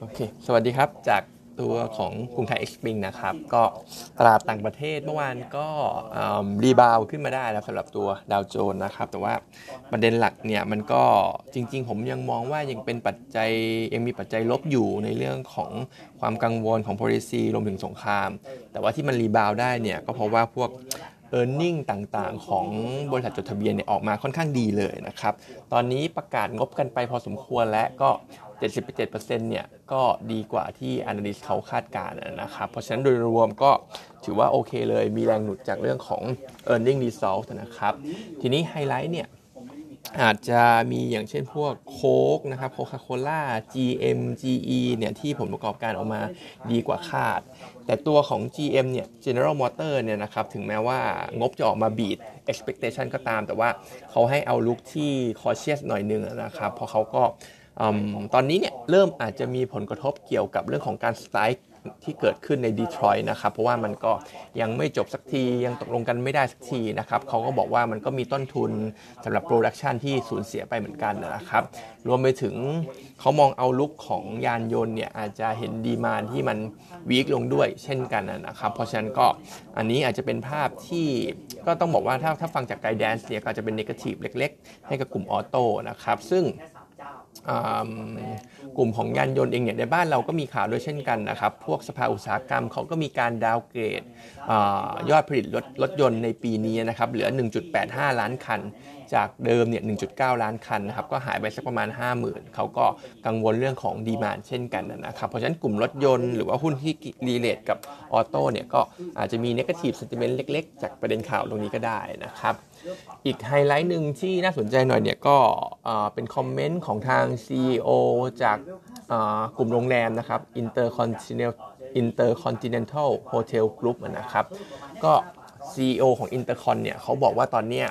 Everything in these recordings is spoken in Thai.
โอเค สวัสดีครับ จากตัวของกรุงไทย XSpring นะครับ ก็ตลาดต่างประเทศเมื่อวานก็ rebound ขึ้นมาได้แล้วสำหรับตัวดาวโจนส์นะครับ แต่ว่าประเด็นหลักเนี่ยมันก็จริง ๆ ผมยังมองว่ายังเป็นปัจจัยยังมีปัจจัยลบอยู่ในเรื่องของความกังวลของ policy รวมถึงสงคราม แต่ว่าที่มัน rebound ได้เนี่ยก็เพราะว่าพวก e a r n i n g ต่างๆ ของบริษัทจดทะเบียนเนี่ยออกมาค่อนข้างดีเลยนะครับ ตอนนี้ประกาศงบกันไปพอสมควรและก็ 77%เนี่ยก็ดีกว่าที่ Analyst เขาคาดการณ์นะครับ เพราะฉะนั้นโดยรวมก็ถือว่าโอเคเลยมีแรงหนุนจากเรื่องของ e a r n i n g result นะครับ ทีนี้ไฮไลท์เนี่ย อาจจะมีอย่างเช่นพวกโค้กนะครับโคคาโคล่า GM GE เนี่ยที่ผลประกอบการออกมาดีกว่าคาด แต่ตัวของ GM เนี่ย General Motor เนี่ยนะครับถึงแม้ว่างบจะออกมาบีด expectation ก็ตาม แต่ว่าเขาให้ outlook ที่ cautious หน่อยนึงนะครับเพราะเขาก็ ตอนนี้เนี่ยเริ่มอาจจะมีผลกระทบเกี่ยวกับเรื่องของการ strike ที่เกิดขึ้นในดีทรอยต์นะครับ เพราะว่ามันก็ยังไม่จบสักที ยังตกลงกันไม่ได้สักทีนะครับเขาก็บอกว่ามันก็มีต้นทุนสำหรับ production ที่สูญเสียไปเหมือนกันนะครับ รวมไปถึงเขามอง outlook ของยานยนต์เนี่ยอาจจะเห็น demand ที่มันweak ลงด้วยเช่นกันนะครับ เพราะฉะนั้นก็อันนี้อาจจะเป็นภาพที่ก็ต้องบอกว่าถ้าถ้าฟังจาก guidance เนี่ยก็จะเป็น negative เล็ก ๆ ให้กับกลุ่ม auto นะครับซึ่ง กลุ่มของยานยนต์เองเนี่ยในบ้านเราก็มีข่าวด้วยเช่นกันนะครับ พวกสภาอุตสาหกรรมเขาก็มีการ downgrade ยอดผลิตรถรถยนต์ในปีนี้นะครับเหลือ 1.85 ล้านคัน จากเดิมเนี่ย 1.9 ล้านคันนะครับก็หายไปสักประมาณ 50,000เขาก็กังวลเรื่องของ demand เช่นกันนะครับ เพราะฉะนั้นกลุ่มรถยนต์หรือว่าหุ้นที่ relate กับ auto เนี่ยก็อาจจะมี negative sentiment เล็กๆ จากประเด็นข่าวตรงนี้ก็ได้นะครับ อีกไฮไลท์หนึ่งที่น่าสนใจหน่อยเนี่ยก็เป็น comment ของทาง CEO จากกลุ่มโรงแรมนะครับ Intercontinental Intercontinental Hotel Group นะครับ ก็ CEO ของ Intercon เนี่ยเขาบอกว่าตอนนี้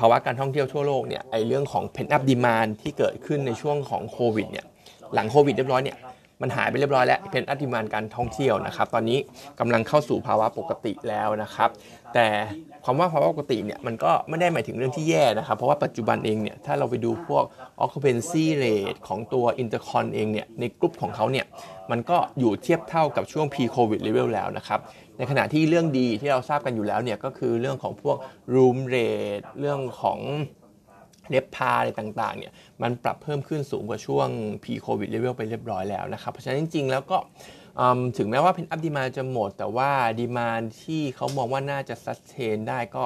ภาวะการท่องเที่ยวทั่วโลกเนี่ยไอเรื่องของ pent up demand ที่เกิดขึ้นในช่วงของโควิดเนี่ยหลังโควิดเรียบร้อยเนี่ย มันหายไปเรียบร้อยแล้วเป็นอัติมานการท่องเที่ยวนะครับ ตอนนี้กำลังเข้าสู่ภาวะปกติแล้วนะครับ แต่ความว่าภาวะปกติเนี่ยมันก็ไม่ได้หมายถึงเรื่องที่แย่นะครับ เพราะว่าปัจจุบันเองเนี่ยถ้าเราไปดูพวก occupancy rate ของตัว intercon เองเนี่ยในกลุ่มของเขาเนี่ยมันก็อยู่เทียบเท่ากับช่วง pre covid level แล้วนะครับในขณะที่เรื่องดีที่เราทราบกันอยู่แล้วเนี่ยก็คือเรื่องของพวก room rate เรื่องของ เล็บพาอะไรต่างๆเนี่ยมันปรับเพิ่มขึ้นสูงกว่าช่วง p covid level ไปเรียบร้อยแล้วนะครับ เพราะฉะนั้นจริงๆ แล้วก็ถึงแม้ว่าเพนอัพดีมาจะหมด แต่ว่าดีมาที่เขามองว่าน่าจะซัสเทนได้ก็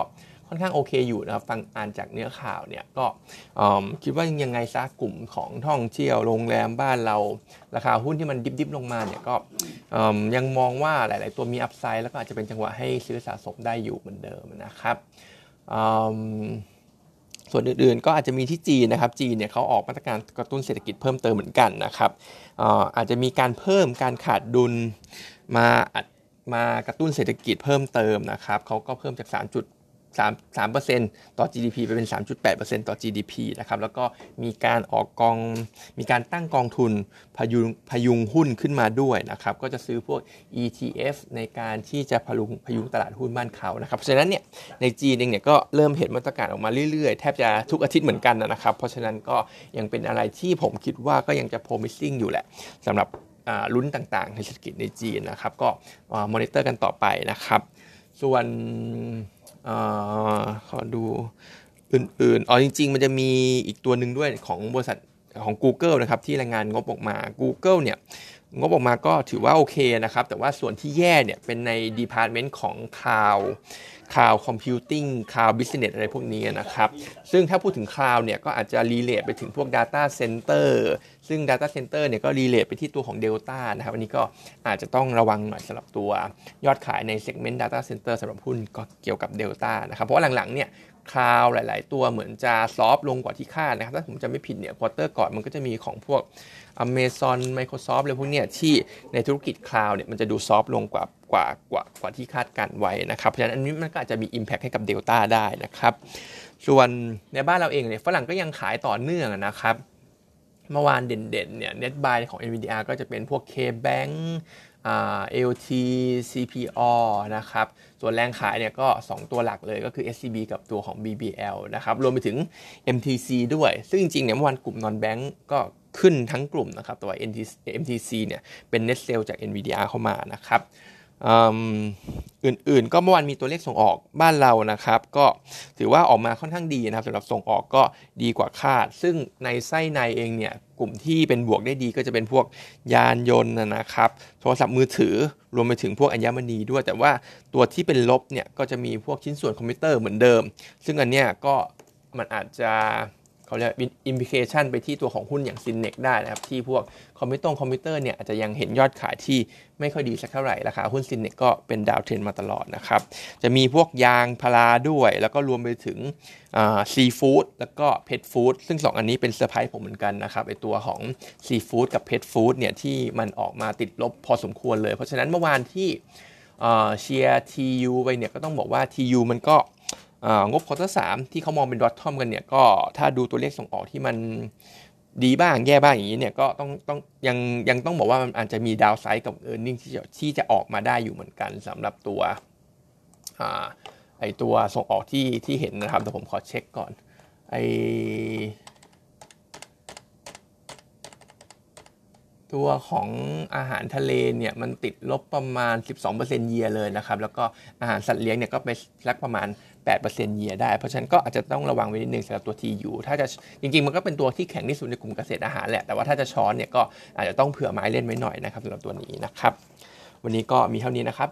ค่อนข้างโอเคอยู่นะครับ ฟังอ่านจากเนื้อข่าวเนี่ยก็คิดว่ายังไงซะกลุ่มของท่องเที่ยวโรงแรมบ้านเรา ราคาหุ้นที่มันดิบๆ ลงมาเนี่ยก็ยังมองว่าหลายๆ ตัวมีอัพไซด์แล้วก็อาจจะเป็นจังหวะให้ซื้อสะสมได้อยู่เหมือนเดิมนะครับ ส่วนอื่นๆ ก็อาจจะมีที่จีนนะครับ จีนเนี่ยเขาออกมาตรการกระตุ้นเศรษฐกิจเพิ่มเติมเหมือนกันนะครับอาจจะมีการเพิ่มการขาดดุลมามากระตุ้นเศรษฐกิจเพิ่มเติมนะครับเขาก็เพิ่มจาก3จุด 3 3 ต่อ GDP ไปเป็น 3.8%ต่อ GDP นะครับ แล้วก็มีการออกกอง มีการตั้งกองทุนพยุงพยุงหุ้นขึ้นมาด้วยนะครับ ก็จะซื้อพวก ETF ในการที่จะพยุงพยุงตลาดหุ้นบ้านเขานะครับ เพราะฉะนั้นเนี่ยในจีนเองเนี่ยก็เริ่มเห็นมาตรการออกมาเรื่อยๆ แทบจะทุกอาทิตย์เหมือนกันนะครับ เพราะฉะนั้นก็ยังเป็นอะไรที่ผมคิดว่าก็ยังจะ promising อยู่แหละสำหรับลุ้นต่างๆ ในเศรษฐกิจในจีนนะครับ ก็มอนิเตอร์กันต่อไปนะครับ ส่วน อขอดูอื่นๆ อ๋อจริง ๆ มันจะมีอีกตัวหนึ่งด้วยของบริษัทของ Google นะครับที่รายงานงบออกมา Google เนี่ยงบออกมาก็ถือว่าโอเคนะครับ แต่ว่าส่วนที่แย่เนี่ยเป็นใน department ของ cloud business อะไรพวกนี้นะครับ ซึ่งถ้าพูดถึง cloud เนี่ยก็อาจจะ relate ไปถึงพวก Data Center ซึ่ง Data Center เนี่ยก็ relate ไปที่ตัวของ Delta นะครับ อันนี้ก็อาจจะต้องระวังหน่อยสำหรับตัวยอดขายในเซกเมนต์ Data Center สำหรับหุ้นก็เกี่ยวกับ Delta นะครับ เพราะว่าหลังๆเนี่ย cloud หลาย ๆ ตัวเหมือนจะ soft ลงกว่าที่คาดนะครับ ถ้าผมจะไม่ผิดเนี่ย quarter ก่อนมันก็จะมีของพวก Amazon Microsoft อะไรพวกเนี้ยที่ในธุรกิจ cloud เนี่ยมันจะดู soft ลงกว่ากว่ากว่ากว่าที่คาดการณ์ไว้นะครับ เพราะฉะนั้นอันนี้มันก็อาจจะมี Impact ให้กับ Delta ได้นะครับ ส่วนในบ้านเราเองเนี่ยฝรั่งก็ยังขายต่อเนื่องนะครับเมื่อวานเด่นๆเนี่ยเน็ตบายของ NVIDIA ก็จะเป็นพวก K-Bank LT CPO นะครับ ส่วนแรงขายเนี่ยก็ 2 ตัวหลักเลยก็คือ SCB กับตัวของ BBL นะครับ รวมไปถึง MTC ด้วย ซึ่งจริงๆเนี่ยเมื่อวานกลุ่มนอนแบงก์ก็ขึ้นทั้งกลุ่มนะครับ ตัว MTC เนี่ยเป็น net sale จาก NVDR เข้ามานะครับ อื่นๆ ก็เมื่อวานมีตัวเลขส่งออกบ้านเรานะครับ ก็ถือว่าออกมาค่อนข้างดีนะครับสำหรับส่งออกก็ดีกว่าคาด ซึ่งในไส้ในเองเนี่ยกลุ่มที่เป็นบวกได้ดีก็จะเป็นพวกยานยนต์นะครับโทรศัพท์มือถือรวมไปถึงพวกอัญมณีด้วย แต่ว่าตัวที่เป็นลบเนี่ยก็จะมีพวกชิ้นส่วนคอมพิวเตอร์เหมือนเดิม ซึ่งอันเนี้ยก็มันอาจจะ เขาเรียก implication ไปที่ตัวของหุ้นอย่าง Synnex ได้นะครับ ที่พวกคอมพิวเตอร์คอมพิวเตอร์เนี่ยอาจจะยังเห็นยอดขายที่ไม่ค่อยดีสักเท่าไหร่ ราคาหุ้น Synnex ก็เป็น downtrend มาตลอดนะครับ จะมีพวกยางพาราด้วย แล้วก็รวมไปถึงซีฟู้ดแล้วก็ pet food ซึ่ง 2 อันนี้เป็นเซอร์ไพรส์ผมเหมือนกันนะครับไอตัวของซีฟู้ดกับเพทฟู้ดเนี่ยที่มันออกมาติดลบพอสมควรเลย เพราะฉะนั้นเมื่อวานที่เชียร์ทียูไปเนี่ยก็ต้องบอกว่า TU มันก็ งบควอเตอร์สที่เขามองเป็นดอททอมกันเนี่ยก็ถ้าดูตัวเลขส่งออกที่มันดีบ้างแย่บ้างอย่างนี้เนี่ยก็ต้องต้องยังยังต้องบอกว่ามันอาจจะมีดาวไซด์กับเออร์เน็งที่จะที่จะออกมาได้อยู่เหมือนกันสำหรับตัวไอตัวส่งออกที่ที่เห็นนะครับแต่ผมขอเช็คก่อนไอ ตัวของอาหารทะเลเนี่ยมันติดลบประมาณ 12%เยียเลยนะครับ แล้วก็อาหารสัตว์เลี้ยงเนี่ยก็ไปสักประมาณ 8%เยียได้ เพราะฉะนั้นก็อาจจะต้องระวังไว้นิดนึงสำหรับตัว TU ถ้าจะจริงๆ มันก็เป็นตัวที่แข็งที่สุดในกลุ่มเกษตรอาหารแหละ แต่ว่าถ้าจะช้อนเนี่ยก็อาจจะต้องเผื่อไม้เล่นไว้หน่อยนะครับสำหรับตัวนี้นะครับ วันนี้ก็มีเท่านี้นะครับ